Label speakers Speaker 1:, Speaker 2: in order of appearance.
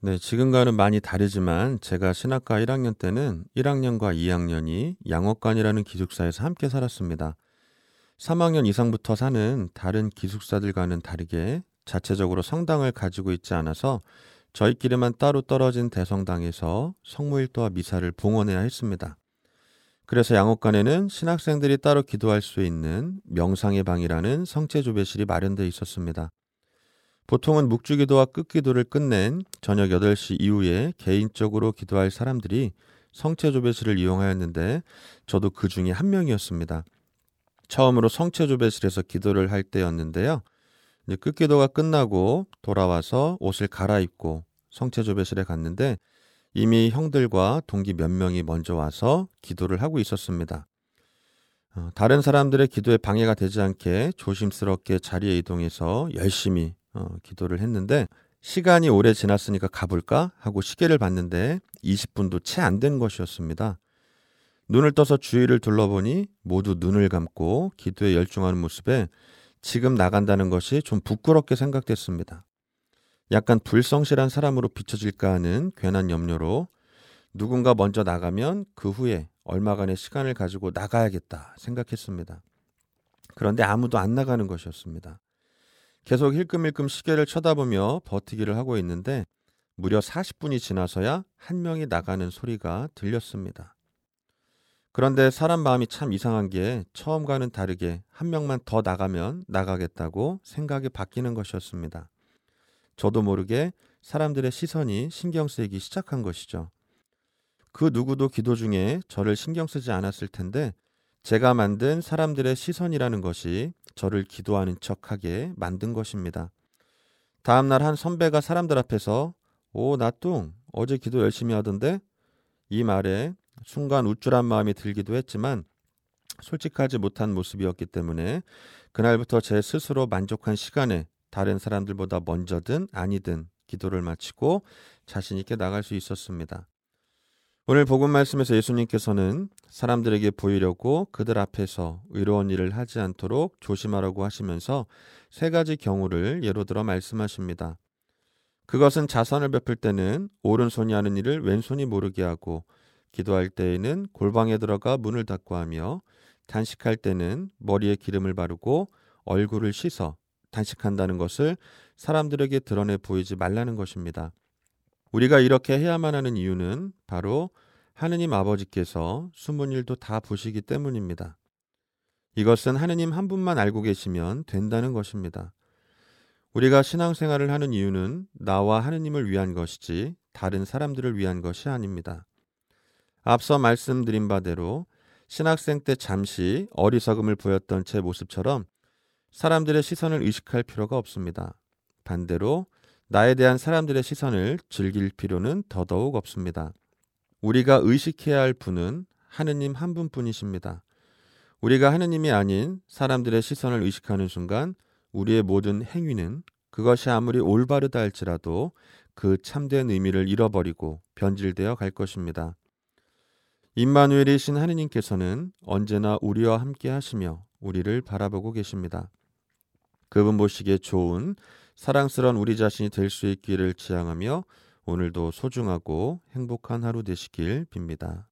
Speaker 1: 네, 지금과는 많이 다르지만 제가 신학과 1학년 때는 1학년과 2학년이 양옥관이라는 기숙사에서 함께 살았습니다. 3학년 이상부터 사는 다른 기숙사들과는 다르게 자체적으로 성당을 가지고 있지 않아서 저희끼리만 따로 떨어진 대성당에서 성모일도와 미사를 봉헌해야 했습니다. 그래서 양옥관에는 신학생들이 따로 기도할 수 있는 명상의 방이라는 성체 조배실이 마련되어 있었습니다. 보통은 묵주기도와 끝기도를 끝낸 저녁 8시 이후에 개인적으로 기도할 사람들이 성체 조배실을 이용하였는데 저도 그 중에 한 명이었습니다. 처음으로 성체 조배실에서 기도를 할 때였는데요. 끝기도가 끝나고 돌아와서 옷을 갈아입고 성체 조배실에 갔는데 이미 형들과 동기 몇 명이 먼저 와서 기도를 하고 있었습니다. 어, 다른 사람들의 기도에 방해가 되지 않게 조심스럽게 자리에 이동해서 열심히 어, 기도를 했는데 시간이 오래 지났으니까 가볼까 하고 시계를 봤는데 20분도 채 안 된 것이었습니다. 눈을 떠서 주위를 둘러보니 모두 눈을 감고 기도에 열중하는 모습에 지금 나간다는 것이 좀 부끄럽게 생각됐습니다. 약간 불성실한 사람으로 비춰질까 하는 괜한 염려로 누군가 먼저 나가면 그 후에 얼마간의 시간을 가지고 나가야겠다 생각했습니다. 그런데 아무도 안 나가는 것이었습니다. 계속 힐끔힐끔 시계를 쳐다보며 버티기를 하고 있는데 무려 40분이 지나서야 한 명이 나가는 소리가 들렸습니다. 그런데 사람 마음이 참 이상한 게 처음과는 다르게 한 명만 더 나가면 나가겠다고 생각이 바뀌는 것이었습니다. 저도 모르게 사람들의 시선이 신경 쓰이기 시작한 것이죠. 그 누구도 기도 중에 저를 신경 쓰지 않았을 텐데 제가 만든 사람들의 시선이라는 것이 저를 기도하는 척하게 만든 것입니다. 다음날 한 선배가 사람들 앞에서 오, 나뚱, 어제 기도 열심히 하던데? 이 말에 순간 우쭐한 마음이 들기도 했지만 솔직하지 못한 모습이었기 때문에 그날부터 제 스스로 만족한 시간에 다른 사람들보다 먼저든 아니든 기도를 마치고 자신 있게 나갈 수 있었습니다. 오늘 복음 말씀에서 예수님께서는 사람들에게 보이려고 그들 앞에서 의로운 일을 하지 않도록 조심하라고 하시면서 세 가지 경우를 예로 들어 말씀하십니다. 그것은 자선을 베풀 때는 오른손이 하는 일을 왼손이 모르게 하고 기도할 때에는 골방에 들어가 문을 닫고 하며 단식할 때는 머리에 기름을 바르고 얼굴을 씻어 단식한다는 것을 사람들에게 드러내 보이지 말라는 것입니다. 우리가 이렇게 해야만 하는 이유는 바로 하느님 아버지께서 숨은 일도 다 보시기 때문입니다. 이것은 하느님 한 분만 알고 계시면 된다는 것입니다. 우리가 신앙생활을 하는 이유는 나와 하느님을 위한 것이지 다른 사람들을 위한 것이 아닙니다. 앞서 말씀드린 바대로 신학생 때 잠시 어리석음을 보였던 제 모습처럼 사람들의 시선을 의식할 필요가 없습니다. 반대로 나에 대한 사람들의 시선을 즐길 필요는 더더욱 없습니다. 우리가 의식해야 할 분은 하느님 한 분뿐이십니다. 우리가 하느님이 아닌 사람들의 시선을 의식하는 순간 우리의 모든 행위는 그것이 아무리 올바르다 할지라도 그 참된 의미를 잃어버리고 변질되어 갈 것입니다. 임마누엘이신 하느님께서는 언제나 우리와 함께 하시며 우리를 바라보고 계십니다. 그분 보시기에 좋은 사랑스러운 우리 자신이 될 수 있기를 지향하며 오늘도 소중하고 행복한 하루 되시길 빕니다.